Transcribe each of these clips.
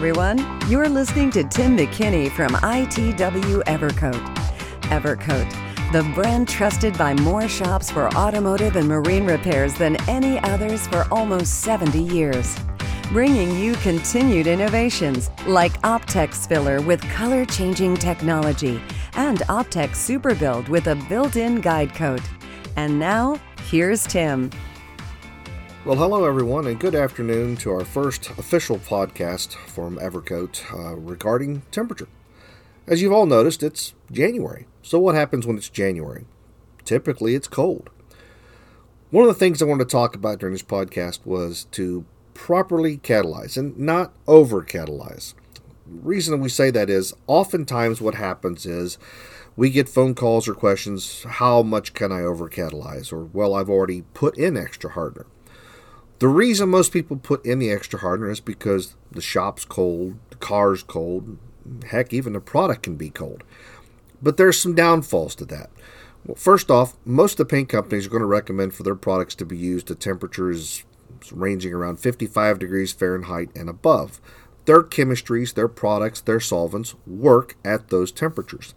everyone. You're listening to Tim McKinney from ITW Evercoat. Evercoat, the brand trusted by more shops for automotive and marine repairs than any others for almost 70 years. Bringing you continued innovations like Optex filler with color changing technology and Optex Super Build with a built in guide coat. And now, here's Tim. Well, hello everyone, and good afternoon to our first official podcast from Evercoat uh, regarding temperature. As you've all noticed, it's January. So, what happens when it's January? Typically, it's cold. One of the things I wanted to talk about during this podcast was to properly catalyze and not over catalyze. The reason we say that is oftentimes what happens is we get phone calls or questions how much can I over catalyze? Or, well, I've already put in extra hardener. The reason most people put in the extra hardener is because the shop's cold, the car's cold, heck, even the product can be cold. But there's some downfalls to that. Well, first off, most of the paint companies are going to recommend for their products to be used at temperatures ranging around 55 degrees Fahrenheit and above. Their chemistries, their products, their solvents work at those temperatures.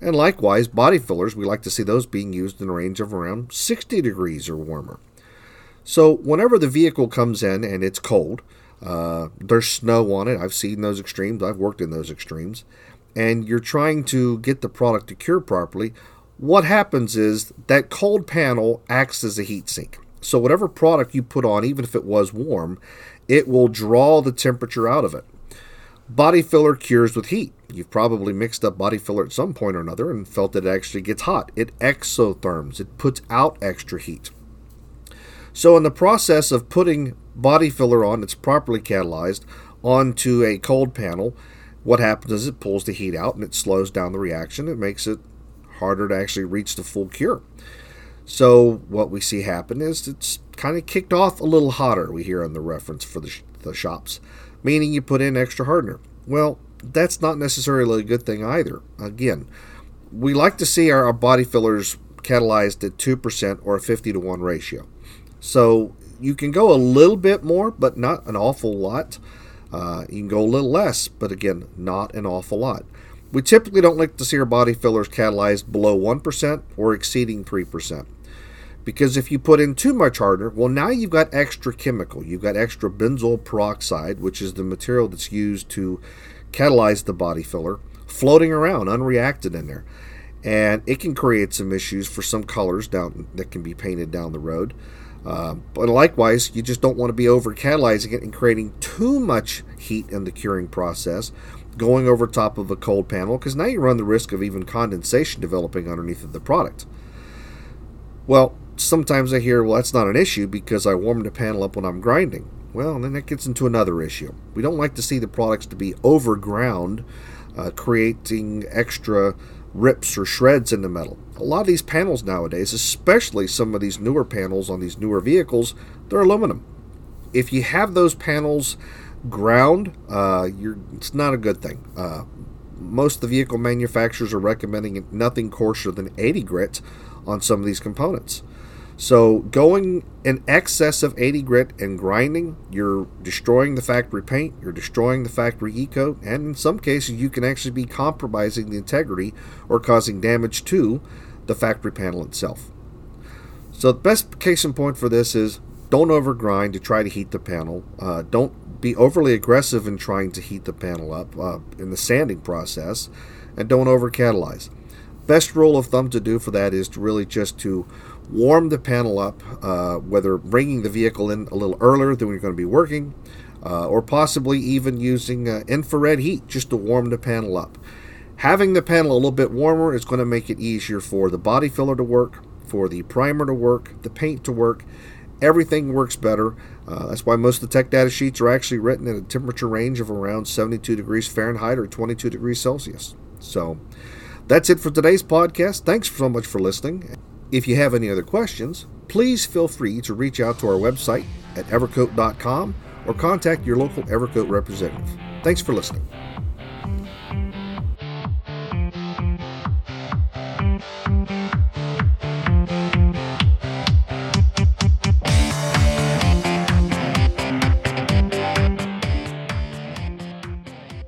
And likewise, body fillers, we like to see those being used in a range of around 60 degrees or warmer. So whenever the vehicle comes in and it's cold, uh, there's snow on it. I've seen those extremes. I've worked in those extremes. And you're trying to get the product to cure properly. What happens is that cold panel acts as a heat sink. So whatever product you put on, even if it was warm, it will draw the temperature out of it. Body filler cures with heat. You've probably mixed up body filler at some point or another and felt that it actually gets hot. It exotherms, it puts out extra heat. So, in the process of putting body filler on it's properly catalyzed onto a cold panel, what happens is it pulls the heat out and it slows down the reaction. It makes it harder to actually reach the full cure. So, what we see happen is it's kind of kicked off a little hotter, we hear on the reference for the, sh- the shops, meaning you put in extra hardener. Well, that's not necessarily a good thing either. Again, we like to see our, our body fillers catalyzed at 2% or a 50 to 1 ratio. So you can go a little bit more, but not an awful lot. Uh, you can go a little less, but again, not an awful lot. We typically don't like to see our body fillers catalyzed below 1% or exceeding 3%. Because if you put in too much harder, well, now you've got extra chemical. You've got extra benzoyl peroxide, which is the material that's used to catalyze the body filler, floating around unreacted in there. And it can create some issues for some colors down that can be painted down the road. Uh, but likewise, you just don't want to be over catalyzing it and creating too much heat in the curing process, going over top of a cold panel, because now you run the risk of even condensation developing underneath of the product. Well, sometimes I hear, well, that's not an issue because I warm the panel up when I'm grinding. Well, then that gets into another issue. We don't like to see the products to be overground, uh, creating extra rips or shreds in the metal. A lot of these panels nowadays, especially some of these newer panels on these newer vehicles, they're aluminum. If you have those panels ground, uh, it's not a good thing. Uh, most of the vehicle manufacturers are recommending nothing coarser than 80 grit on some of these components. So going in excess of 80 grit and grinding, you're destroying the factory paint, you're destroying the factory e-coat, and in some cases you can actually be compromising the integrity or causing damage to the factory panel itself. So the best case in point for this is don't overgrind to try to heat the panel. Uh, don't be overly aggressive in trying to heat the panel up uh, in the sanding process, and don't over catalyze. Best rule of thumb to do for that is to really just to warm the panel up, uh, whether bringing the vehicle in a little earlier than you're going to be working, uh, or possibly even using uh, infrared heat just to warm the panel up. Having the panel a little bit warmer is going to make it easier for the body filler to work, for the primer to work, the paint to work. Everything works better. Uh, that's why most of the tech data sheets are actually written in a temperature range of around 72 degrees Fahrenheit or 22 degrees Celsius. So that's it for today's podcast. Thanks so much for listening. If you have any other questions, please feel free to reach out to our website at evercoat.com or contact your local Evercoat representative. Thanks for listening.